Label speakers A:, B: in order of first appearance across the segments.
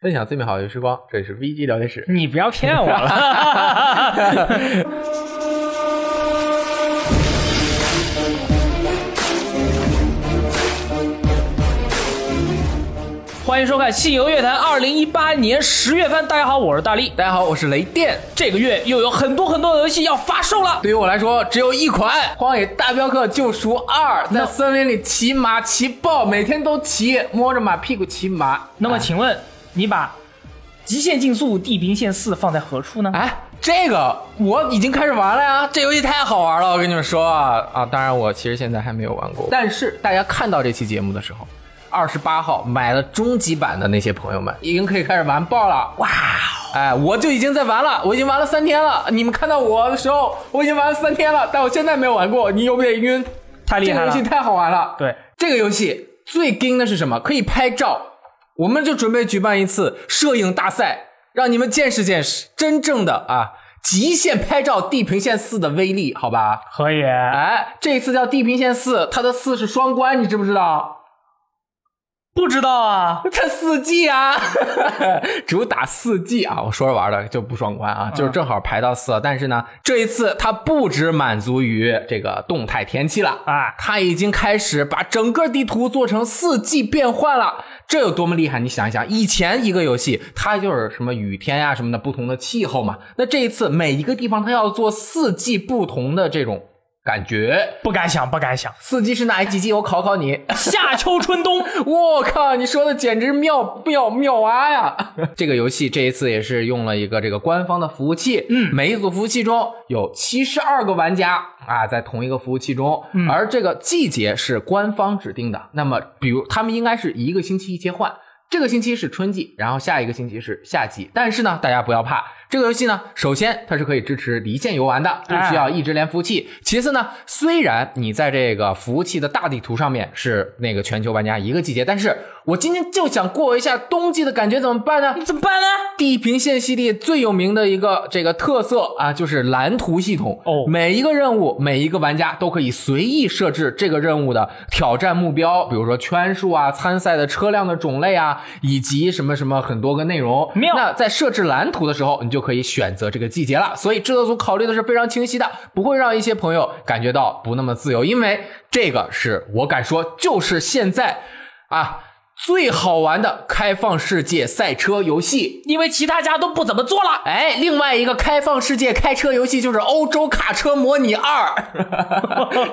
A: 分享最美好的时光，这里是 VG 聊天室。
B: 你不要骗我了。欢迎收看《信游乐坛》二零一八年十月份。大家好，我是大力。
A: 大家好，我是雷电。
B: 这个月又有很多很多的游戏要发售了。
A: 对于我来说，只有一款《荒野大镖客：救赎二》，在森林里骑马骑爆，每天都骑，摸着马屁股骑马。
B: 那么，请问你把《极限竞速：地平线四》放在何处呢？
A: 哎，这个我已经开始玩了呀，这游戏太好玩了，我跟你们说啊啊！当然，我其实现在还没有玩过。但是大家看到这期节目的时候，二十八号买了终极版的那些朋友们，已经可以开始玩爆了。哇！哎，我就已经在玩了，我已经玩了三天了。你们看到我的时候，我已经玩了三天了，但我现在没有玩过。你有没有晕？
B: 太厉害了！
A: 这个游戏太好玩了。
B: 对，
A: 这个游戏最惊的是什么？可以拍照。我们就准备举办一次摄影大赛，让你们见识见识真正的啊极限拍照《地平线四》的威力，好吧？
B: 可以。
A: 哎，这次叫《地平线四》，它的四是双关，你知不知道？
B: 不知道啊，
A: 它四 G 啊，主打四 G 啊，我说着玩的就不双关啊，就是正好排到四了。但是呢，这一次它不只满足于这个动态天气了啊，它已经开始把整个地图做成四 G 变换了。这有多么厉害？你想一想，以前一个游戏它就是什么雨天呀什么的不同的气候嘛，那这一次每一个地方它要做四季不同的这种。感觉
B: 不敢想，不敢想。
A: 四季是哪几季？我考考你。
B: 夏秋春冬。
A: 我靠，你说的简直妙妙妙啊呀！这个游戏这一次也是用了一个这个官方的服务器。嗯，每一组服务器中有七十二个玩家啊，在同一个服务器中。而这个季节是官方指定的。那么，比如他们应该是一个星期一切换。这个星期是春季，然后下一个星期是夏季。但是呢，大家不要怕。这个游戏呢，首先它是可以支持离线游玩的，不需要一直连服务器。其次呢，虽然你在这个服务器的大地图上面是那个全球玩家一个季节，但是我今天就想过一下冬季的感觉，怎么办呢？
B: 你怎么办呢？
A: 地平线系列最有名的一个这个特色啊，就是蓝图系统。哦，每一个任务，每一个玩家都可以随意设置这个任务的挑战目标，比如说圈数啊、参赛的车辆的种类啊，以及什么什么很多个内容。
B: 妙。
A: 那在设置蓝图的时候，你就就可以选择这个季节了，所以制作组考虑的是非常清晰的，不会让一些朋友感觉到不那么自由，因为这个是我敢说，就是现在啊。最好玩的开放世界赛车游戏，
B: 因为其他家都不怎么做了。
A: 哎，另外一个开放世界开车游戏就是《欧洲卡车模拟二》，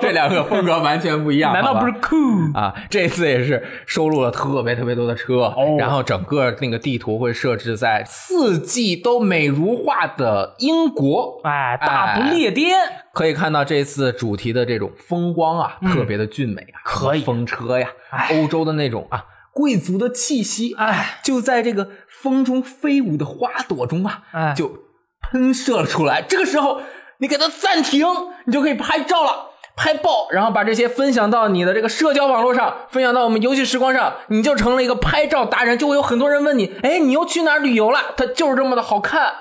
A: 这两个风格完全不一样。
B: 难道不是酷
A: 啊？这次也是收录了特别特别多的车，然后整个那个地图会设置在四季都美如画的英国，
B: 哎，大不列颠。
A: 可以看到这次主题的这种风光啊，特别的俊美啊，
B: 可以
A: 风车呀，欧洲的那种啊。贵族的气息，哎，就在这个风中飞舞的花朵中啊，哎，就喷射了出来。这个时候，你给它暂停，你就可以拍照了，拍爆，然后把这些分享到你的这个社交网络上，分享到我们游戏时光上，你就成了一个拍照达人。就会有很多人问你，哎，你又去哪儿旅游了？它就是这么的好看。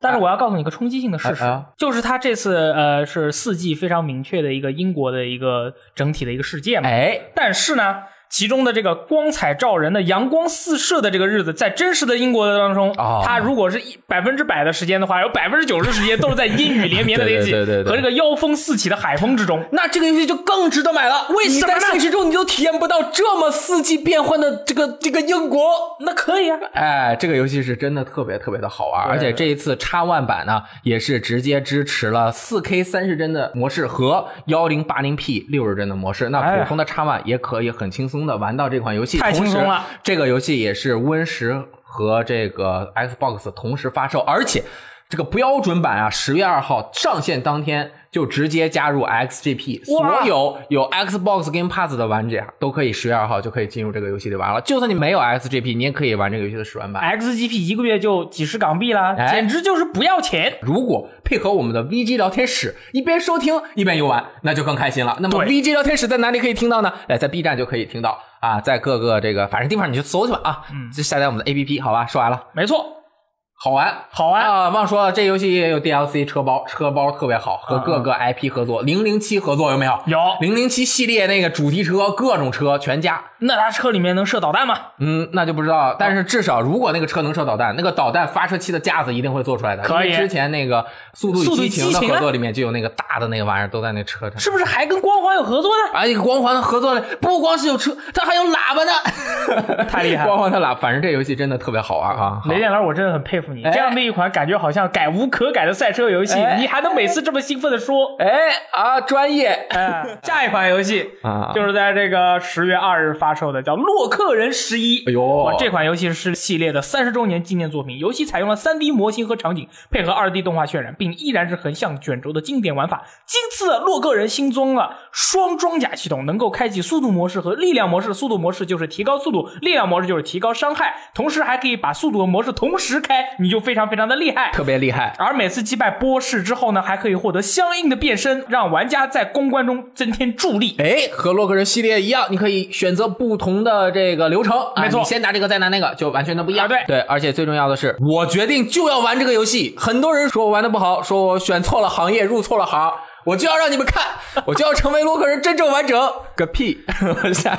B: 但是我要告诉你一个冲击性的事实，就是它这次呃是四季非常明确的一个英国的一个整体的一个世界嘛。
A: 哎，
B: 但是呢。其中的这个光彩照人的阳光四射的这个日子，在真实的英国当中，它如果是一百分之百的时间的话，有百分之九十时间都是在阴雨连绵的天气和这个妖风四起的海风之中。
A: 那这个游戏就更值得买了。
B: 为什么
A: 呢？在现实中你就体验不到这么四季变换的这个这个英国。
B: 那可以啊，
A: 哎，这个游戏是真的特别特别的好玩，而且这一次叉 One 版呢，也是直接支持了四 K 三十帧的模式和幺零八零 P 六十帧的模式。那普通的叉 One 也可以很轻松。的玩到这款游戏，
B: 太轻松了。
A: 这个游戏也是 Win 十和这个 Xbox 同时发售，而且这个标准版啊，十月二号上线当天。就直接加入 XGP，所有有 Xbox Game Pass 的玩家都可以十月二号就可以进入这个游戏里玩了。就算你没有 XGP，你也可以玩这个游戏的试玩版。
B: XGP 一个月就几十港币了，简直就是不要钱。
A: 如果配合我们的 VG 聊天室，一边收听一边游玩，那就更开心了。那么 VG 聊天室在哪里可以听到呢？哎，在 B 站就可以听到啊，在各个这个反正地方你就搜去吧啊，就下载我们的 APP 好吧。说完了，
B: 没错。
A: 好玩，
B: 好玩
A: 啊！忘说了，这游戏也有 DLC 车包，车包特别好，和各个 IP 合作，零零七合作有没有？
B: 有
A: 零零七系列那个主题车，各种车全加。
B: 那他车里面能射导弹吗？
A: 嗯，那就不知道。但是至少如果那个车能射导弹，那个导弹发射器的架子一定会做出来的。
B: 可以。
A: 之前那个《速度与激情》的合作里面就有那个大的那个玩意儿，都在那车上。
B: 是不是还跟光环有合作呢？
A: 哎，光环的合作不光是有车，它还有喇叭呢。
B: 太厉害！
A: 光环的喇，反正这游戏真的特别好玩啊！
B: 雷电老师，我真的很佩服你，这样的一款。感觉好像改无可改的赛车游戏，你还能每次这么兴奋的说？
A: 哎啊，专业！
B: 哎，下一款游戏啊，就是在这个十月二日发售的，叫《洛克人十一》。
A: 哎呦，
B: 这款游戏是系列的三十周年纪念作品。游戏采用了三 D 模型和场景，配合二 D 动画渲染，并依然是横向卷轴的经典玩法。今次的洛克人新增了双装甲系统，能够开启速度模式和力量模式。速度模式就是提高速度，力量模式就是提高伤害，同时还可以把速度和模式同时开，你就非常非常的厉害，
A: 特别厉害。
B: 而每次击败波士之后呢，还可以获得相应的变身，让玩家在公关中增添助力。
A: 哎，和洛克人系列一样，你可以选择不同的这个流程。
B: 没错，
A: 先拿这个，再拿那个，就完全的不一样。
B: 对
A: 对，而且最重要的是，我决定就要玩这个游戏。很多人说我玩的不好，说我选错了行业，入错了行。我就要让你们看，我就要成为洛克人真正完整。个屁！下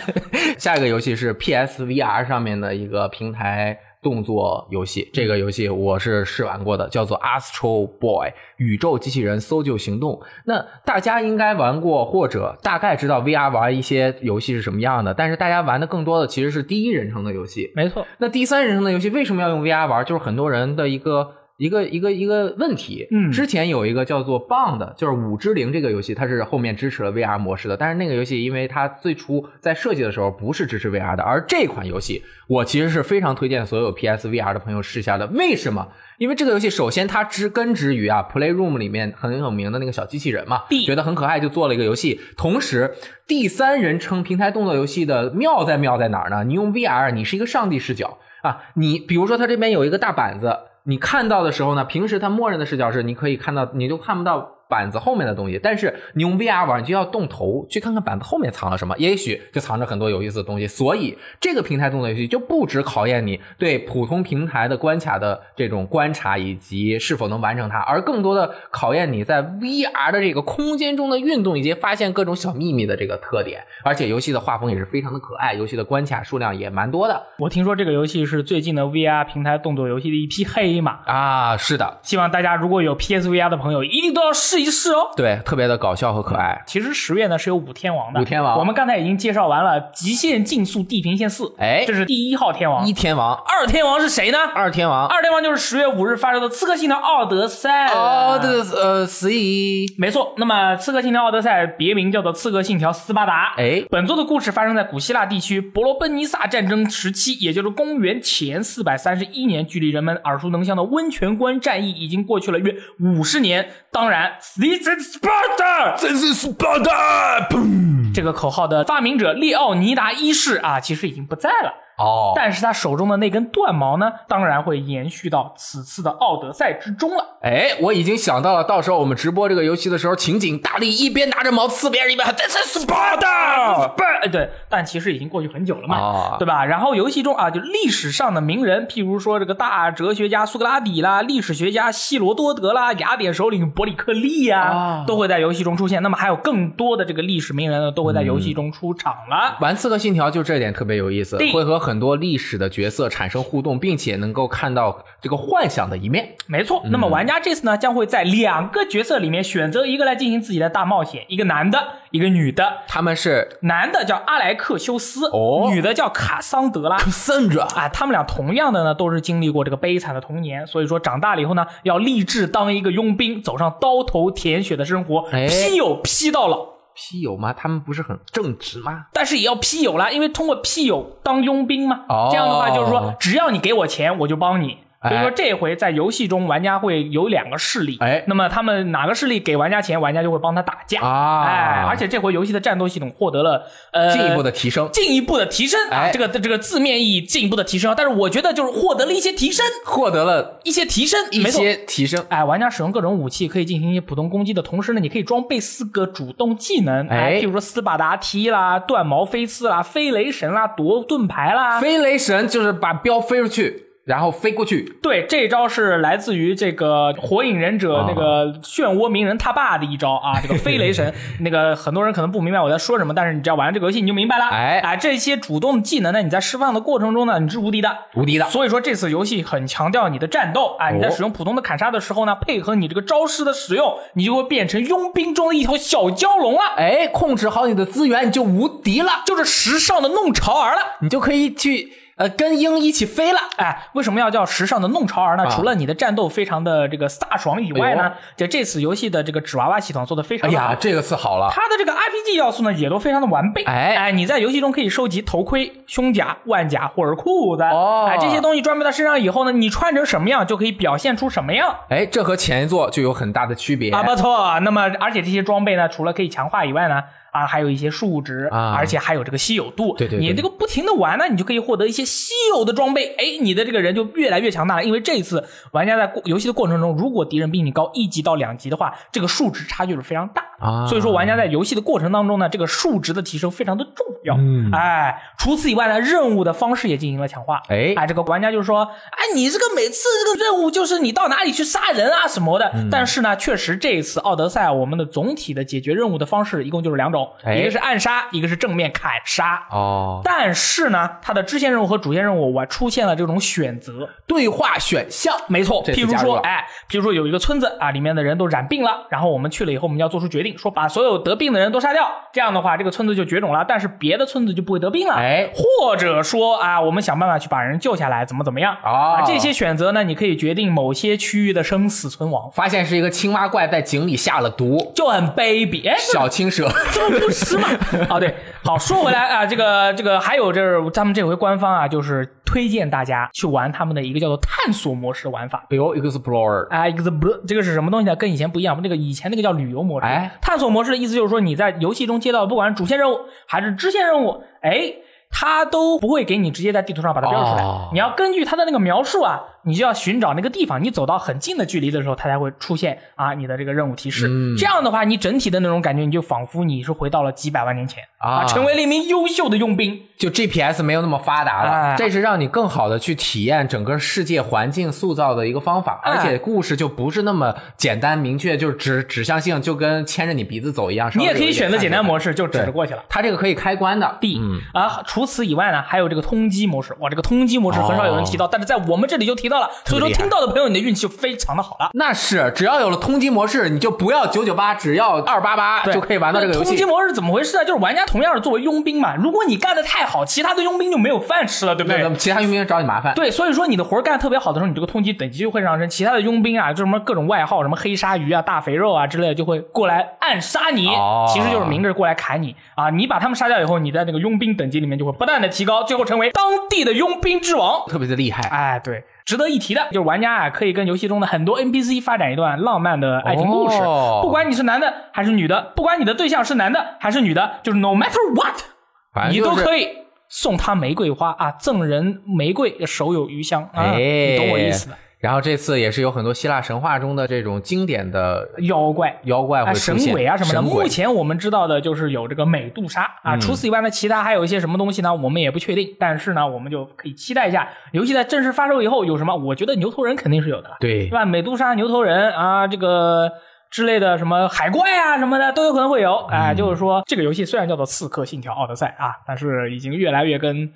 A: 下一个游戏是 PSVR 上面的一个平台。动作游戏，这个游戏我是试玩过的，叫做 Astro Boy 宇宙机器人搜救行动。那大家应该玩过，或者大概知道 VR 玩一些游戏是什么样的。但是大家玩的更多的其实是第一人称的游戏。
B: 没错，
A: 那第三人称的游戏为什么要用 VR 玩？就是很多人的一个。一个一个一个问题，
B: 嗯，
A: 之前有一个叫做 Bond，就是五之灵这个游戏，它是后面支持了 VR 模式的，但是那个游戏因为它最初在设计的时候不是支持 VR 的，而这款游戏我其实是非常推荐所有 PSVR 的朋友试下的。为什么？因为这个游戏首先它植根植于啊 Playroom 里面很有名的那个小机器人嘛，觉得很可爱就做了一个游戏。同时，第三人称平台动作游戏的妙在妙在哪儿呢？你用 VR，你是一个上帝视角啊，你比如说它这边有一个大板子。你看到的时候呢？平时它默认的视角是你可以看到，你就看不到。板子后面的东西，但是你用 VR 玩，你就要动头去看看板子后面藏了什么，也许就藏着很多有意思的东西。所以这个平台动作游戏就不只考验你对普通平台的关卡的这种观察以及是否能完成它，而更多的考验你在 VR 的这个空间中的运动以及发现各种小秘密的这个特点。而且游戏的画风也是非常的可爱，游戏的关卡数量也蛮多的。
B: 我听说这个游戏是最近的 VR 平台动作游戏的一匹黑马
A: 啊！是的，
B: 希望大家如果有 PSVR 的朋友一定都要试。一试哦，
A: 对，特别的搞笑和可爱。
B: 其实十月呢是有五天王的，
A: 五天王。
B: 我们刚才已经介绍完了《极限竞速：地平线四》，
A: 哎，
B: 这是第一号天王。
A: 一天王，
B: 二天王是谁呢？
A: 二天王，
B: 二天王就是十月五日发售的《刺客信条：奥德赛》。
A: 奥德呃，十一，
B: 没错。那么，《刺客信条：奥德赛》别名叫做《刺客信条：斯巴达》。
A: 哎，
B: 本作的故事发生在古希腊地区伯罗奔尼撒战争时期，也就是公元前四百三十一年，距离人们耳熟能详的温泉关战役已经过去了约五十年。当然，This is
A: Sparta，This is Sparta，砰！
B: 这个口号的发明者列奥尼达一世啊，其实已经不在了。
A: 哦，
B: 但是他手中的那根断毛呢，当然会延续到此次的奥德赛之中了。
A: 哎，我已经想到了，到时候我们直播这个游戏的时候，情景大力一边拿着矛刺别人，一边喊 This is Sparta。
B: 哎，对，但其实已经过去很久了嘛，对吧？然后游戏中啊，就历史上的名人，譬如说这个大哲学家苏格拉底啦，历史学家希罗多德啦，雅典首领伯里克利呀，都会在游戏中出现。那么还有更多的这个历史名人呢，都会在游戏中出场了。
A: 玩刺客信条就这点特别有意思，会和很很多历史的角色产生互动，并且能够看到这个幻想的一面。
B: 没错，那么玩家这次呢，将会在两个角色里面选择一个来进行自己的大冒险，一个男的，一个女的。
A: 他们是
B: 男的叫阿莱克修斯，
A: 哦，
B: 女的叫卡桑德拉。
A: Cassandra
B: 啊，他们俩同样的呢，都是经历过这个悲惨的童年，所以说长大了以后呢，要立志当一个佣兵，走上刀头舔血的生活，劈友劈到老。
A: 批友吗？他们不是很正直吗？
B: 但是也要批友啦，因为通过批友当佣兵嘛。
A: 哦，
B: 这样的话就是说，只要你给我钱，我就帮你。所以说这回在游戏中，玩家会有两个势力，
A: 哎，
B: 那么他们哪个势力给玩家钱，玩家就会帮他打架
A: 啊，
B: 哎，而且这回游戏的战斗系统获得了呃
A: 进一步的提升，
B: 进一步的提升啊，这个这个字面意义进一步的提升，但是我觉得就是获得了一些提升，
A: 获得了
B: 一些提升，
A: 一些提升，
B: 哎，玩家使用各种武器可以进行一些普通攻击的同时呢，你可以装备四个主动技能，哎，譬如说斯巴达踢啦、断毛飞刺啦、飞雷神啦、夺盾牌啦，
A: 飞雷神就是把镖飞出去。然后飞过去，
B: 对，这招是来自于这个火影忍者那个漩涡鸣人他爸的一招啊，这个飞雷神。那个很多人可能不明白我在说什么，但是你只要玩这个游戏你就明白了。哎，哎，这些主动技能呢，你在释放的过程中呢，你是无敌的，
A: 无敌的。
B: 所以说这次游戏很强调你的战斗啊，你在使用普通的砍杀的时候呢，配合你这个招式的使用，你就会变成佣兵中的一条小蛟龙了。
A: 哎，控制好你的资源，你就无敌了，
B: 就是时尚的弄潮儿了，
A: 你就可以去。呃，跟鹰一起飞了，
B: 哎，为什么要叫时尚的弄潮儿呢？除了你的战斗非常的这个飒爽以外呢，就这次游戏的这个纸娃娃系统做的非常
A: 好。哎呀，这个次好了，
B: 它的这个 RPG 要素呢也都非常的完备。哎哎，你在游戏中可以收集头盔、胸甲、腕甲或者裤子，哦，哎，这些东西装备到身上以后呢，你穿成什么样就可以表现出什么样。
A: 哎，这和前一座就有很大的区别
B: 啊，不错。那么，而且这些装备呢，除了可以强化以外呢。啊，还有一些数值啊，而且还有这个稀有度。
A: 对对，
B: 你这个不停的玩呢，你就可以获得一些稀有的装备。哎，你的这个人就越来越强大了。因为这一次玩家在过游戏的过程中，如果敌人比你高一级到两级的话，这个数值差距是非常大啊。所以说，玩家在游戏的过程当中呢，这个数值的提升非常的重要。嗯，哎，除此以外呢，任务的方式也进行了强化。哎，哎，这个玩家就是说，哎，你这个每次这个任务就是你到哪里去杀人啊什么的。但是呢，确实这一次奥德赛我们的总体的解决任务的方式一共就是两种，一个是暗。杀一个是正面砍杀哦，但是呢，它的支线任务和主线任务我出现了这种选择
A: 对话选项，
B: 没错。譬如说，哎，譬如说有一个村子啊，里面的人都染病了，然后我们去了以后，我们要做出决定，说把所有得病的人都杀掉，这样的话这个村子就绝种了，但是别的村子就不会得病了。哎，或者说啊，我们想办法去把人救下来，怎么怎么样啊？这些选择呢，你可以决定某些区域的生死存亡。
A: 发现是一个青蛙怪在井里下了毒，
B: 就很卑鄙。哎，
A: 小青蛇，
B: 这 不是嘛。啊，对，好说回来啊，这个这个还有就是咱们这回官方啊，就是推荐大家去玩他们的一个叫做探索模式的玩法。
A: 比如，explore，
B: 哎，Explorer 这个是什么东西呢？跟以前不一样，那个以前那个叫旅游模式。哎，探索模式的意思就是说你在游戏中接到不管是主线任务还是支线任务，哎，它都不会给你直接在地图上把它标出来，你要根据它的那个描述啊。你就要寻找那个地方，你走到很近的距离的时候，它才会出现啊，你的这个任务提示。这样的话，你整体的那种感觉，你就仿佛你是回到了几百万年前啊，成为了一名优秀的佣兵。
A: 就 GPS 没有那么发达了，这是让你更好的去体验整个世界环境塑造的一个方法，而且故事就不是那么简单明确，就是指指向性，就跟牵着你鼻子走一样。
B: 你也可以选择简单模式，就指着过去了。
A: 它这个可以开关的。
B: D 啊，除此以外呢，还有这个通缉模式。哇，这个通缉模式很少有人提到，但是在我们这里就提到了。所以说，听到的朋友，你的运气就非常的好了。
A: 那是，只要有了通缉模式，你就不要九九八，只要二八八就可以玩到这个游
B: 戏。通缉模式怎么回事啊？就是玩家同样是作为佣兵嘛，如果你干的太好，其他的佣兵就没有饭吃了，对不对？
A: 其他佣兵找你麻烦。
B: 对，所以说你的活干特别好的时候，你这个通缉等级就会上升，其他的佣兵啊，就什么各种外号，什么黑鲨鱼啊、大肥肉啊之类的，就会过来暗杀你，其实就是明着过来砍你啊。你把他们杀掉以后，你在那个佣兵等级里面就会不断的提高，最后成为当地的佣兵之王，
A: 特别的厉害。
B: 哎，对。值得一提的就是玩家啊，可以跟游戏中的很多 NPC 发展一段浪漫的爱情故事。不管你是男的还是女的，不管你的对象是男的还是女的，就是 No matter what，你都可以送他玫瑰花啊，赠人玫瑰，手有余香啊，你懂我意思的。
A: 然后这次也是有很多希腊神话中的这种经典的
B: 妖怪、
A: 妖怪会
B: 神鬼啊什么的。目前我们知道的就是有这个美杜莎啊，除此以外呢，其他还有一些什么东西呢？我们也不确定。但是呢，我们就可以期待一下游戏在正式发售以后有什么。我觉得牛头人肯定是有的，
A: 对，
B: 是吧？美杜莎、牛头人啊，这个之类的什么海怪啊什么的都有可能会有。哎，就是说这个游戏虽然叫做《刺客信条：奥德赛》啊，但是已经越来越跟。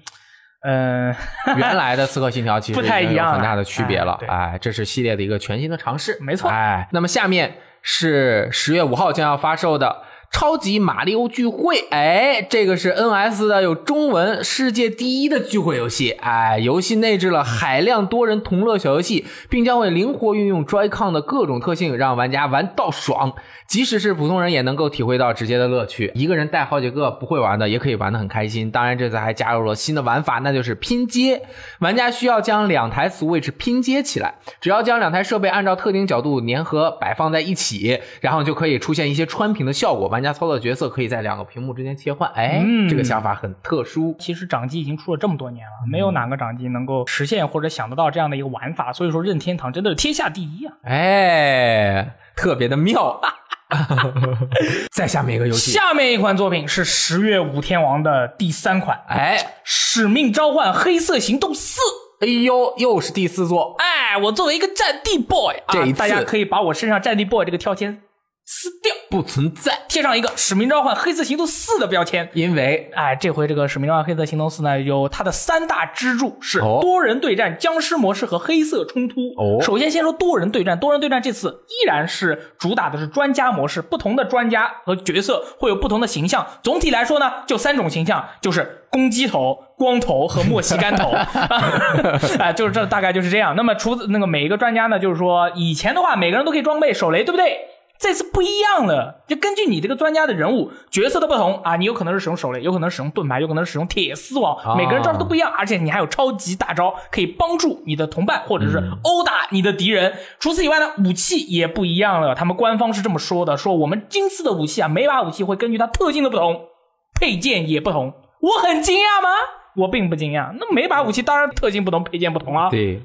B: 嗯，
A: 原来的《刺客信条》其实
B: 不太一样，
A: 很大的区别了。哎，这是系列的一个全新的尝试，
B: 没错。
A: 哎，那么下面是十月五号将要发售的。超级马里奥聚会，哎，这个是 NS 的有中文世界第一的聚会游戏，哎，游戏内置了海量多人同乐小游戏，并将会灵活运用 Joy-Con 的各种特性，让玩家玩到爽。即使是普通人也能够体会到直接的乐趣。一个人带好几个不会玩的，也可以玩得很开心。当然，这次还加入了新的玩法，那就是拼接。玩家需要将两台 Switch 拼接起来，只要将两台设备按照特定角度粘合摆放在一起，然后就可以出现一些穿屏的效果。玩家操作角色可以在两个屏幕之间切换，哎，这个想法很特殊。
B: 其实掌机已经出了这么多年了，没有哪个掌机能够实现或者想得到这样的一个玩法。所以说，任天堂真的是天下第一啊！
A: 哎，特别的妙。再下面一个游戏，
B: 下面一款作品是十月五天王的第三款，哎，《使命召唤：黑色行动四》。
A: 哎呦，又是第四座！
B: 哎，我作为一个战地 boy，
A: 这一
B: 次大家可以把我身上战地 boy 这个标签撕掉，
A: 不存在，
B: 贴上一个《使命召唤：黑色行动四》的标签。
A: 因为，
B: 哎，这回这个《使命召唤：黑色行动四》呢，有它的三大支柱是多人对战、僵尸模式和黑色冲突。
A: 哦，
B: 首先先说多人对战，多人对战这次依然是主打的是专家模式，不同的专家和角色会有不同的形象。总体来说呢，就三种形象，就是。公鸡头、光头和莫西干头，啊，就是这大概就是这样。那么除那个每一个专家呢，就是说以前的话，每个人都可以装备手雷，对不对？这次不一样了，就根据你这个专家的人物角色的不同啊，你有可能是使用手雷，有可能使用盾牌，有可能使用铁丝网，每个人招都不一样，而且你还有超级大招可以帮助你的同伴或者是殴打你的敌人。除此以外呢，武器也不一样了。他们官方是这么说的：说我们金丝的武器啊，每把武器会根据它特性的不同，配件也不同。我很惊讶吗？我并不惊讶。那每把武器当然特性不同，配件不同啊。
A: 对。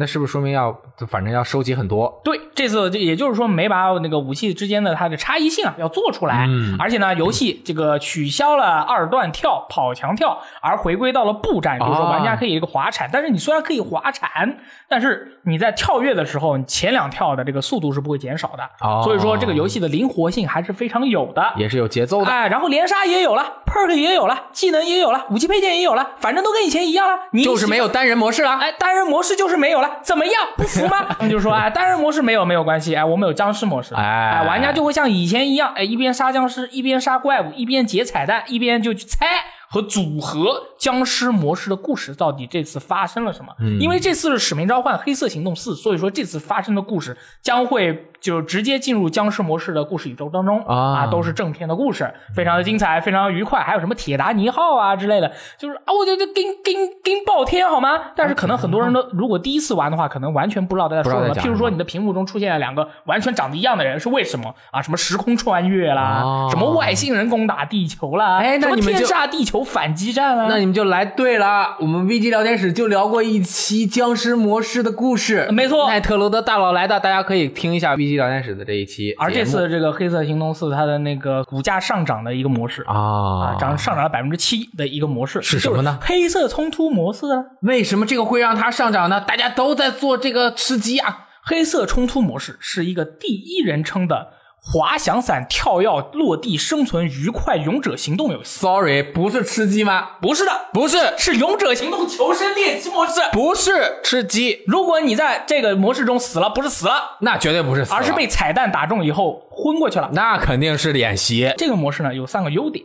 A: 那是不是说明要，反正要收集很多？
B: 对，这次也就是说，没把那个武器之间的它的差异性啊，要做出来。
A: 嗯，
B: 而且呢，游戏这个取消了二段跳、跑墙跳，而回归到了步战，就是说玩家可以一个滑铲。但是你虽然可以滑铲，但是你在跳跃的时候，前两跳的这个速度是不会减少的。
A: 哦，
B: 所以说这个游戏的灵活性还是非常有的，
A: 也是有节奏的。
B: 哎，然后连杀也有了，perk 也有了，技能也有了，武器配件也有了，反正都跟以前一样了。你
A: 就是没有单人模式了。
B: 哎，单人模式就是没有了，怎么样？不服吗？他们就说：“哎，单人模式没有没有关系，哎，我们有僵尸模式，哎，玩家就会像以前一样，哎，一边杀僵尸，一边杀怪物，一边解彩蛋，一边就去猜。”和组合僵尸模式的故事到底这次发生了什么？因为这次是使命召唤黑色行动四，所以说这次发生的故事将会就直接进入僵尸模式的故事宇宙当中啊，都是正片的故事，非常的精彩，非常愉快。还有什么铁达尼号啊之类的，就是啊，我觉得跟跟跟爆天好吗？但是可能很多人都如果第一次玩的话，可能完全不知道在说什么。譬如说你的屏幕中出现了两个完全长得一样的人，是为什么啊？什么时空穿越啦，什么外星人攻打地球啦，
A: 哎，那你们
B: 天煞地球。反击战啦，
A: 那你们就来对了。我们 VG 聊天室就聊过一期僵尸模式的故事，
B: 没错，
A: 奈特罗德大佬来的，大家可以听一下 VG 聊天室的这一期。
B: 而这次这个黑色行动四，它的那个股价上涨的一个模式啊，涨上涨了百分之七的一个模式
A: 是什么呢？
B: 黑色冲突模式。
A: 为什么这个会让它上涨呢？大家都在做这个吃鸡啊！
B: 黑色冲突模式是一个第一人称的。滑翔伞跳跃落地生存愉快勇者行动游戏
A: ，Sorry，不是吃鸡吗？
B: 不是的，
A: 不是，
B: 是勇者行动求生练习模式，
A: 不是吃鸡。
B: 如果你在这个模式中死了，不是死了，
A: 那绝对不是死，
B: 而是被彩蛋打中以后昏过去了，
A: 那肯定是演习。
B: 这个模式呢有三个优点。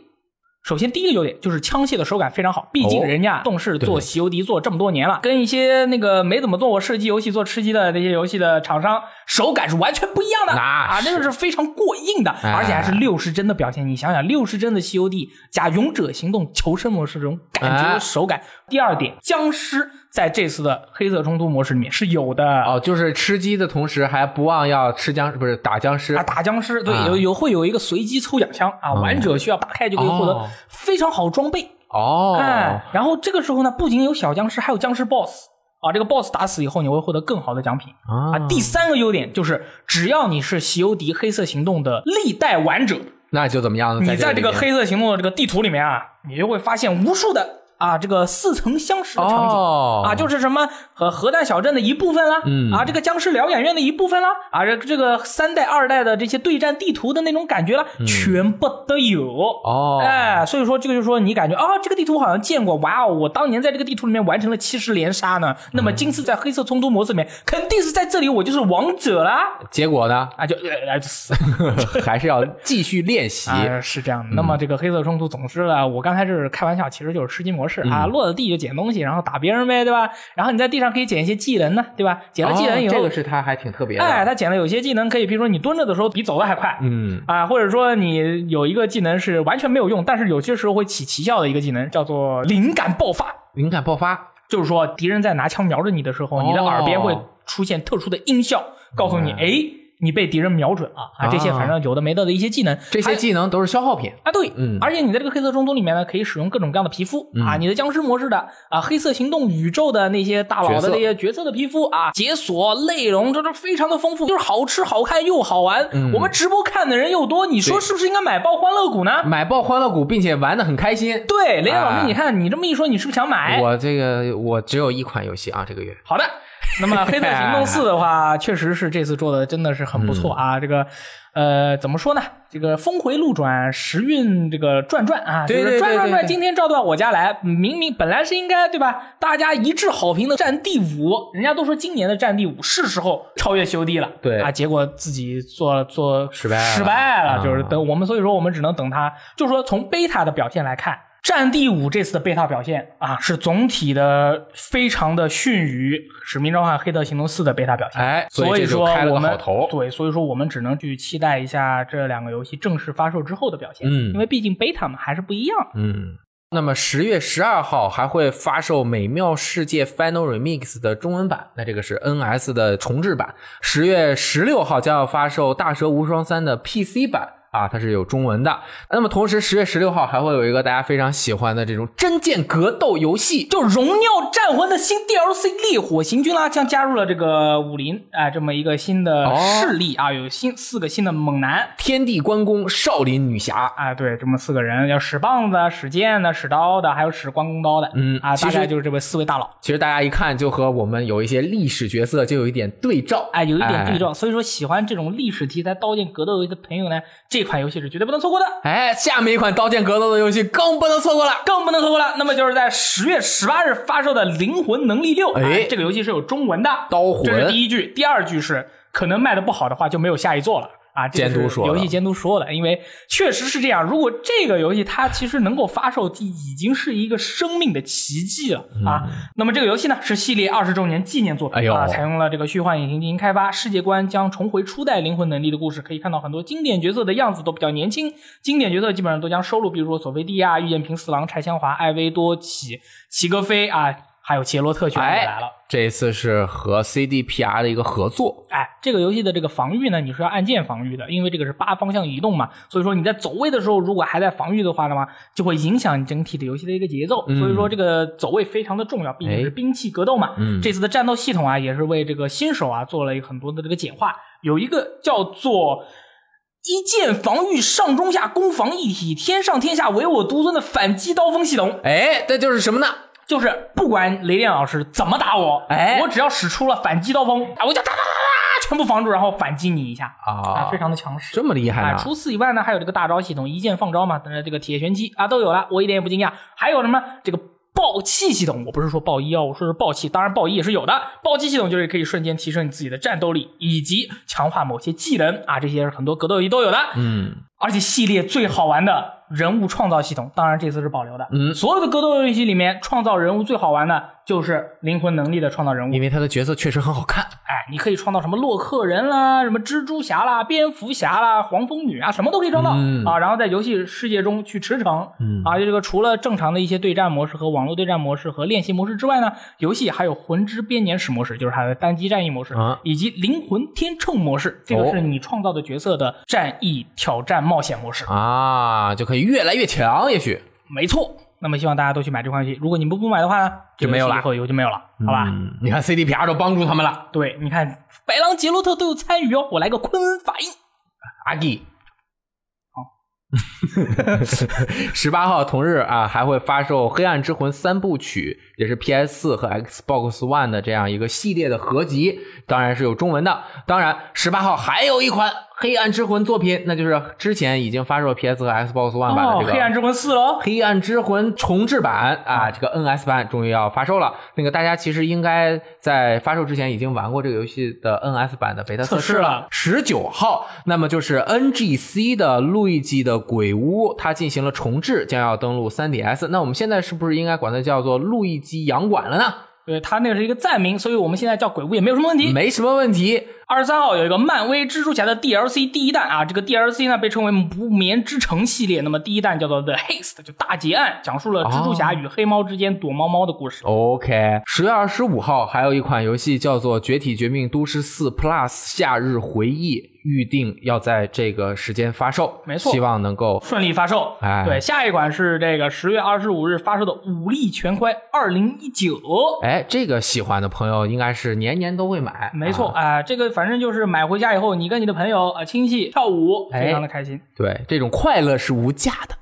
B: 首先，第一个优点就是枪械的手感非常好，毕竟人家动视做 COD 做这么多年了，跟一些那个没怎么做过射击游戏做吃鸡的那些游戏的厂商手感是完全不一样的啊，那个是非常过硬的，而且还是六十帧的表现。你想想，六十帧的 COD 加勇者行动求生模式这种感觉手感。第二点，僵尸。在这次的黑色冲突模式里面是有的
A: 哦，就是吃鸡的同时还不忘要吃僵尸，不是打僵尸
B: 啊，打僵尸对，有有会有一个随机抽奖箱啊，玩者需要打开就可以获得非常好装备
A: 哦，
B: 哎，然后这个时候呢，不仅有小僵尸，还有僵尸 BOSS 啊，这个 BOSS 打死以后你会获得更好的奖品啊。第三个优点就是，只要你是西游迪黑色行动的历代玩者，
A: 那就怎么样？
B: 你在这个黑色行动的这个地图里面啊，你就会发现无数的。啊，这个似曾相识的场景啊，就是什么和核弹小镇的一部分啦，啊，这个僵尸疗养院的一部分啦，啊，这这个三代、二代的这些对战地图的那种感觉了，全部都有
A: 哦。
B: 哎，所以说这个就是说你感觉啊，这个地图好像见过，哇哦，我当年在这个地图里面完成了七十连杀呢。那么今次在黑色冲突模式里面，肯定是在这里我就是王者啦。
A: 结果呢？
B: 啊，就
A: 还是要继续练习。
B: 是这样的。那么这个黑色冲突，总之呢，我刚才是开玩笑，其实就是吃鸡模式。是啊，落到地就捡东西，然后打别人呗，对吧？然后你在地上可以捡一些技能呢，对吧？捡了技能以后，
A: 这个是他还挺特别的。
B: 哎，他捡了有些技能可以，比如说你蹲着的时候比走的还快，
A: 嗯
B: 啊，或者说你有一个技能是完全没有用，但是有些时候会起奇效的一个技能，叫做灵感爆发。
A: 灵感爆发
B: 就是说敌人在拿枪瞄着你的时候，你的耳边会出现特殊的音效，告诉你，哎。你被敌人瞄准了啊，这些反正有的没的的一些技能，
A: 这些技能都是消耗品
B: 啊。对，嗯，而且你在这个黑色中东里面呢，可以使用各种各样的皮肤啊，你的僵尸模式的啊，黑色行动宇宙的那些大佬的那些角色的皮肤啊，解锁内容这都非常的丰富，就是好吃好看又好玩。我们直播看的人又多，你说是不是应该买爆欢乐谷呢？
A: 买爆欢乐谷，并且玩的很开心。
B: 对，雷老师，你看你这么一说，你是不是想买？
A: 我这个我只有一款游戏啊，这个月。
B: 好的。那么《黑色行动四》的话，确实是这次做的真的是很不错啊！这个，呃，怎么说呢？这个峰回路转，时运这个转转啊，就是转转转，今天照到我家来，明明本来是应该对吧？大家一致好评的《战地五》，人家都说今年的《战地五》是时候超越《修地》了，
A: 对
B: 啊，结果自己做做
A: 失败
B: 失败了，就是等我们，所以说我们只能等它，就是说从贝塔的表现来看。战地五这次的贝塔表现啊，是总体的非常的逊于《使命召唤：黑特行动四》的贝塔表现。
A: 哎，
B: 所以说我们
A: 头。
B: 对，所以说我们只能去期待一下这两个游戏正式发售之后的表现。嗯，因为毕竟贝塔嘛还是不一样。
A: 嗯，那么十月十二号还会发售《美妙世界 Final Remix》的中文版，那这个是 NS 的重置版。十月十六号将要发售《大蛇无双三》的 PC 版。啊，它是有中文的。那么同时，十月十六号还会有一个大家非常喜欢的这种真剑格斗游戏，
B: 就《荣耀战魂》的新 DLC《烈火行军》啦，将加入了这个武林啊这么一个新的势力啊，有新四个新的猛男：
A: 天地关公、少林女侠
B: 啊，对，这么四个人，要使棒子、使剑的、使刀的，还有使关公刀的。嗯啊，大概就是这位四位大佬。
A: 其实大家一看就和我们有一些历史角色就有一点对照，
B: 哎，有一点对照。所以说，喜欢这种历史题材刀剑格斗游戏的朋友呢，这款游戏是绝对不能错过的。
A: 哎，下面一款刀剑格斗的游戏更不能错过了，
B: 更不能错过了。那么就是在十月十八日发售的《灵魂能力六》。哎，这个游戏是有中文的，
A: 刀魂。
B: 这是第一句，第二句是可能卖的不好的话就没有下一座了。啊，
A: 监督说，
B: 游戏监督说的，因为确实是这样。如果这个游戏它其实能够发售，已经是一个生命的奇迹了啊。那么这个游戏呢，是系列二十周年纪念作品啊，采用了这个虚幻引擎进行开发，世界观将重回初代灵魂能力的故事。可以看到很多经典角色的样子都比较年轻，经典角色基本上都将收录，比如说索菲蒂亚、御剑平四郎、柴香华、艾薇多奇、齐格飞啊。还有杰洛特全也来了，
A: 这一次是和 CDPR 的一个合作。
B: 哎，这个游戏的这个防御呢，你是要按键防御的，因为这个是八方向移动嘛，所以说你在走位的时候，如果还在防御的话的话，就会影响整体的游戏的一个节奏。所以说这个走位非常的重要，毕竟是兵器格斗嘛。这次的战斗系统啊，也是为这个新手啊做了很多的这个简化，有一个叫做一键防御上中下攻防一体，天上天下唯我独尊的反击刀锋系统。
A: 哎，这就是什么呢？
B: 就是不管雷电老师怎么打我，哎，我只要使出了反击刀锋，我就哒哒哒哒全部防住，然后反击你一下啊，非常的强势，
A: 这么厉害啊！
B: 除此以外呢，还有这个大招系统，一键放招嘛，这个铁拳击啊都有了，我一点也不惊讶。还有什么这个爆气系统？我不是说爆一啊，我说是爆气，当然爆一也是有的。爆气系统就是可以瞬间提升你自己的战斗力，以及强化某些技能啊，这些是很多格斗游戏都有的。嗯，而且系列最好玩的。人物创造系统，当然这次是保留的。嗯，所有的格斗游戏里面，创造人物最好玩的就是灵魂能力的创造人物，
A: 因为他的角色确实很好看。
B: 哎，你可以创造什么洛克人啦，什么蜘蛛侠啦，蝙蝠侠啦，黄蜂女啊，什么都可以创造啊。然后在游戏世界中去驰骋。嗯，啊，这个除了正常的一些对战模式和网络对战模式和练习模式之外呢，游戏还有魂之编年史模式，就是它的单机战役模式，以及灵魂天秤模式，这个是你创造的角色的战役挑战冒险模式
A: 啊，就可以。越来越强，也许
B: 没错。那么希望大家都去买这款游戏。如果你们不买的话呢，
A: 就没有了，
B: 以后以后就没有了，好吧？
A: 你看 CDPR 都帮助他们了。
B: 对，你看白狼杰洛特都有参与哦。我来个昆恩法印，
A: 阿弟。十八号同日啊，还会发售《黑暗之魂》三部曲，也是 PS 四和 Xbox One 的这样一个系列的合集，当然是有中文的。当然，十八号还有一款。黑暗之魂作品，那就是之前已经发售 PS 和 Xbox One 版的这个
B: 黑暗之魂四喽。
A: 黑暗之魂重置版啊，这个 NS 版终于要发售了。那个大家其实应该在发售之前已经玩过这个游戏的 NS 版的贝塔测试了。十九号，那么就是 NGC 的路易基的鬼屋，它进行了重置，将要登陆 3DS。那我们现在是不是应该管它叫做路易基洋馆了呢？
B: 对，它那个是一个暂名，所以我们现在叫鬼屋也没有什么问题，
A: 没什么问题。
B: 二十三号有一个漫威蜘蛛侠的 DLC 第一弹啊，这个 DLC 呢被称为不眠之城系列。那么第一弹叫做 The Haste，就大劫案，讲述了蜘蛛侠与黑猫之间躲猫猫的故事。
A: OK，十月二十五号还有一款游戏叫做《绝体绝命都市四 Plus 夏日回忆》。预定要在这个时间发售，
B: 没错，
A: 希望能够
B: 顺利发售。
A: 哎，
B: 对，下一款是这个十月二十五日发售的《武力全开二零一九》。
A: 哎，这个喜欢的朋友应该是年年都会买。
B: 没错，哎，这个反正就是买回家以后，你跟你的朋友啊亲戚跳舞，非常的开心。
A: 对，这种快乐是无价的。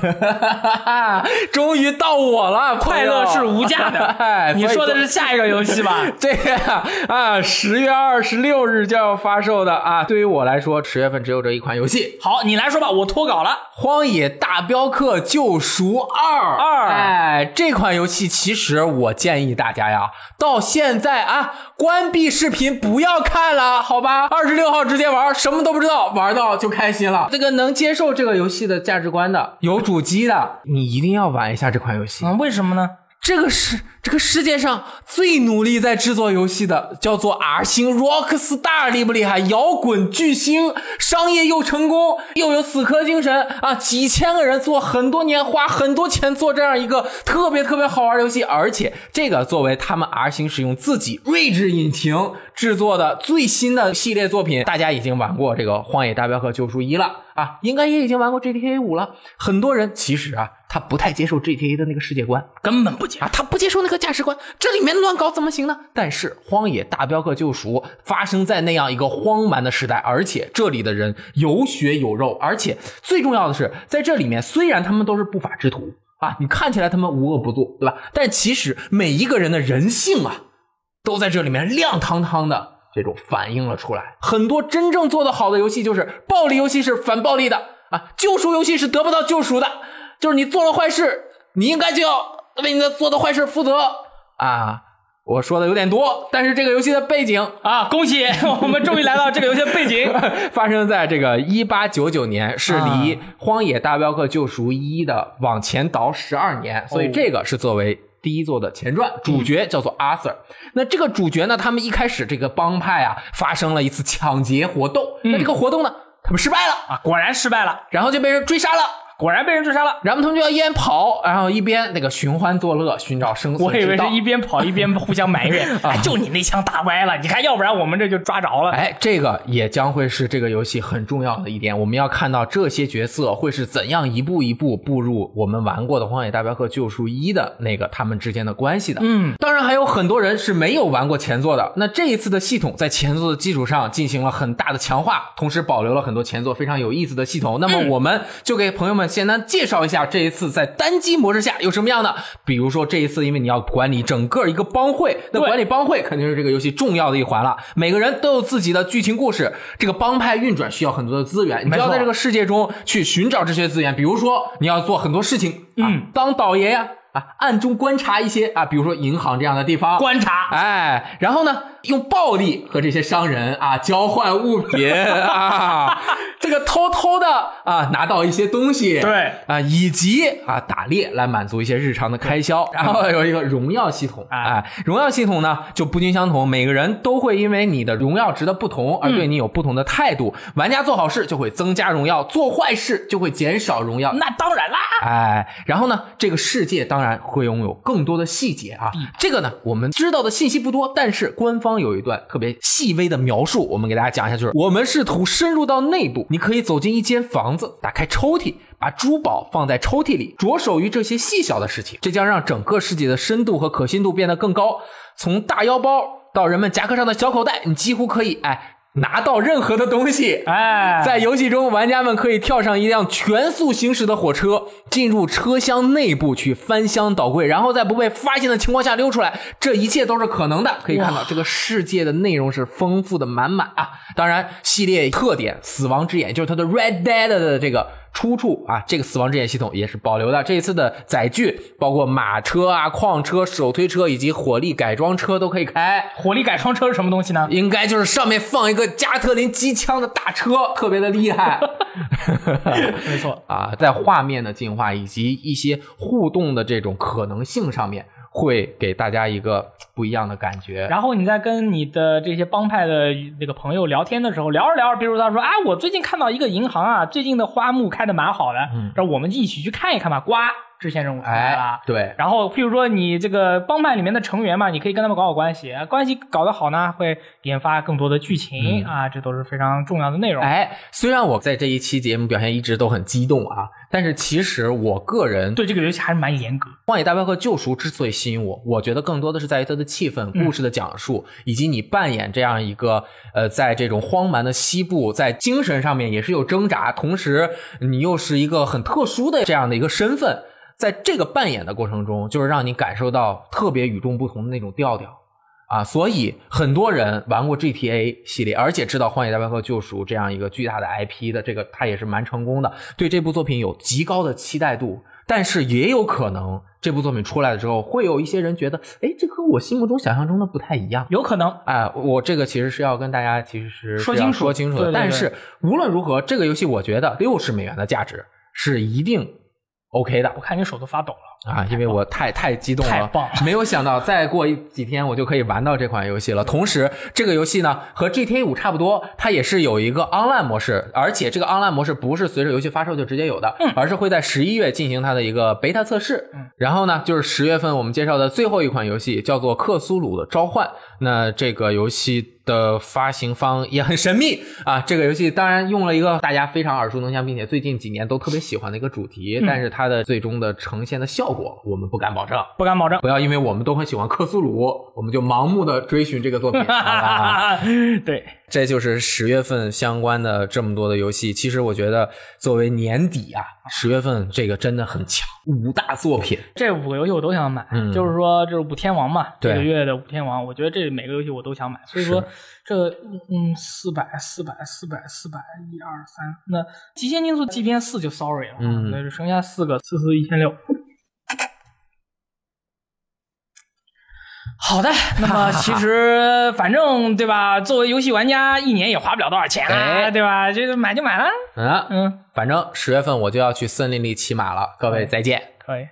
A: 哈哈哈！终于到我了，
B: 快乐是无价的。你说的是下一个游戏吧？
A: 对呀啊，十月二十六日就要发售的啊。对于我来说，十月份只有这一款游戏。
B: 好，你来说吧，我脱稿了。
A: 《荒野大镖客：救赎二》
B: 二，
A: 哎，这款游戏其实我建议大家呀，到现在啊，关闭视频不要看了，好吧？二十六号直接玩，什么都不知道，玩到就开心了。这个能接受这个游戏的价值观的有。有主机的，你一定要玩一下这款游戏。
B: 嗯，为什么呢？
A: 这个是这个世界上最努力在制作游戏的，叫做 R 星 Rockstar，厉不厉害？摇滚巨星，商业又成功，又有死磕精神啊！几千个人做很多年，花很多钱做这样一个特别特别好玩的游戏，而且这个作为他们 R 星使用自己睿智引擎制作的最新的系列作品，大家已经玩过这个《荒野大镖客：救赎一》了。啊，应该也已经玩过 GTA 五了。很多人其实啊，他不太接受 GTA 的那个世界观，
B: 根本不接
A: 啊，他不接受那个价值观，这里面乱搞怎么行呢？但是《荒野大镖客：救赎》发生在那样一个荒蛮的时代，而且这里的人有血有肉，而且最重要的是，在这里面虽然他们都是不法之徒啊，你看起来他们无恶不作，对吧？但其实每一个人的人性啊，都在这里面亮堂堂的。这种反映了出来，很多真正做得好的游戏就是暴力游戏是反暴力的啊，救赎游戏是得不到救赎的，就是你做了坏事，你应该就要为你的做的坏事负责啊。我说的有点多，但是这个游戏的背景
B: 啊，恭喜 我们终于来到这个游戏的背景，
A: 发生在这个一八九九年，是离《荒野大镖客：救赎一》的往前倒十二年，所以这个是作为。第一作的前传，主角叫做阿 Sir。那这个主角呢？他们一开始这个帮派啊，发生了一次抢劫活动。那这个活动呢，他们失败了
B: 啊，果然失败了，
A: 然后就被人追杀了。
B: 果然被人追杀了，
A: 然后他们就要一边跑，然后一边那个寻欢作乐，寻找生存
B: 我以为是一边跑一边互相埋怨，哎，就你那枪打歪了，你看，要不然我们这就抓着了。
A: 哎，这个也将会是这个游戏很重要的一点，我们要看到这些角色会是怎样一步一步步入我们玩过的《荒野大镖客：救赎一》的那个他们之间的关系的。
B: 嗯，
A: 当然还有很多人是没有玩过前作的，那这一次的系统在前作的基础上进行了很大的强化，同时保留了很多前作非常有意思的系统。那么我们就给朋友们简单介绍。一下这一次在单机模式下有什么样的？比如说这一次，因为你要管理整个一个帮会，那管理帮会肯定是这个游戏重要的一环了。每个人都有自己的剧情故事，这个帮派运转需要很多的资源，你要在这个世界中去寻找这些资源。比如说你要做很多事情，
B: 嗯，
A: 当导爷呀。啊，暗中观察一些啊，比如说银行这样的地方
B: 观察，
A: 哎，然后呢，用暴力和这些商人啊交换物品 啊，这个偷偷的啊拿到一些东西，
B: 对
A: 啊，以及啊打猎来满足一些日常的开销。然后有一个荣耀系统，哎，荣耀系统呢就不尽相同，每个人都会因为你的荣耀值的不同而对你有不同的态度。玩家做好事就会增加荣耀，做坏事就会减少荣耀。
B: 那当然啦，
A: 哎，然后呢，这个世界当然。会拥有更多的细节啊，这个呢，我们知道的信息不多，但是官方有一段特别细微的描述，我们给大家讲一下，就是我们试图深入到内部，你可以走进一间房子，打开抽屉，把珠宝放在抽屉里，着手于这些细小的事情，这将让整个世界的深度和可信度变得更高。从大腰包到人们夹克上的小口袋，你几乎可以哎。拿到任何的东西，
B: 哎，
A: 在游戏中，玩家们可以跳上一辆全速行驶的火车，进入车厢内部去翻箱倒柜，然后在不被发现的情况下溜出来，这一切都是可能的。可以看到，这个世界的内容是丰富的满满啊！当然，系列特点《死亡之眼》就是它的 Red Dead 的这个。出处啊，这个死亡之眼系统也是保留的。这一次的载具包括马车啊、矿车、手推车以及火力改装车都可以开。
B: 火力改装车是什么东西呢？
A: 应该就是上面放一个加特林机枪的大车，特别的厉害。
B: 没错
A: 啊，在画面的进化以及一些互动的这种可能性上面。会给大家一个不一样的感觉。
B: 然后你在跟你的这些帮派的那个朋友聊天的时候，聊着聊着，比如他说啊，我最近看到一个银行啊，最近的花木开的蛮好的，让我们一起去看一看吧，呱。支线任务来了，
A: 对。
B: 然后，譬如说你这个帮派里面的成员嘛，你可以跟他们搞好关系，关系搞得好呢，会研发更多的剧情啊，这都是非常重要的内容。
A: 哎，虽然我在这一期节目表现一直都很激动啊，但是其实我个人
B: 对这个游戏还是蛮严格。
A: 《荒野大镖客：救赎》之所以吸引我，我觉得更多的是在于它的气氛、故事的讲述，以及你扮演这样一个呃，在这种荒蛮的西部，在精神上面也是有挣扎，同时你又是一个很特殊的这样的一个身份。在这个扮演的过程中，就是让你感受到特别与众不同的那种调调啊！所以很多人玩过 GTA 系列，而且知道《荒野大镖客：救赎》这样一个巨大的 IP 的这个，它也是蛮成功的，对这部作品有极高的期待度。但是也有可能这部作品出来了之后，会有一些人觉得，哎，这和我心目中想象中的不太一样。
B: 有可能，
A: 哎，我这个其实是要跟大家其实是
B: 说清楚
A: 说清楚的。但是无论如何，这个游戏我觉得六十美元的价值是一定。OK 的，
B: 我看你手都发抖了。
A: 啊，因为我太太激动了，没有想到再过几天我就可以玩到这款游戏了。同时，这个游戏呢和 GTA 五差不多，它也是有一个 Online 模式，而且这个 Online 模式不是随着游戏发售就直接有的，而是会在十一月进行它的一个 Beta 测试。然后呢，就是十月份我们介绍的最后一款游戏叫做《克苏鲁的召唤》，那这个游戏。的发行方也很神秘啊！这个游戏当然用了一个大家非常耳熟能详，并且最近几年都特别喜欢的一个主题，但是它的最终的呈现的效果，我们不敢保证，
B: 不敢保证。
A: 不要因为我们都很喜欢克苏鲁，我们就盲目的追寻这个作品。
B: 对。
A: 这就是十月份相关的这么多的游戏。其实我觉得，作为年底啊，十月份这个真的很强，五大作品。
B: 这五个游戏我都想买，就是说，就是五天王嘛，这个月的五天王，我觉得这每个游戏我都想买。所以说，这嗯，四百、四百、四百、四百，一二三，那极限竞速 G P 四就 sorry 了，嗯那就剩下四个，四四一千六。好的，那么其实反正对吧？作为游戏玩家，一年也花不了多少钱啊，对吧？就是买就买了。
A: 嗯嗯，反正十月份我就要去森林里骑马了，各位再见。
B: 可以。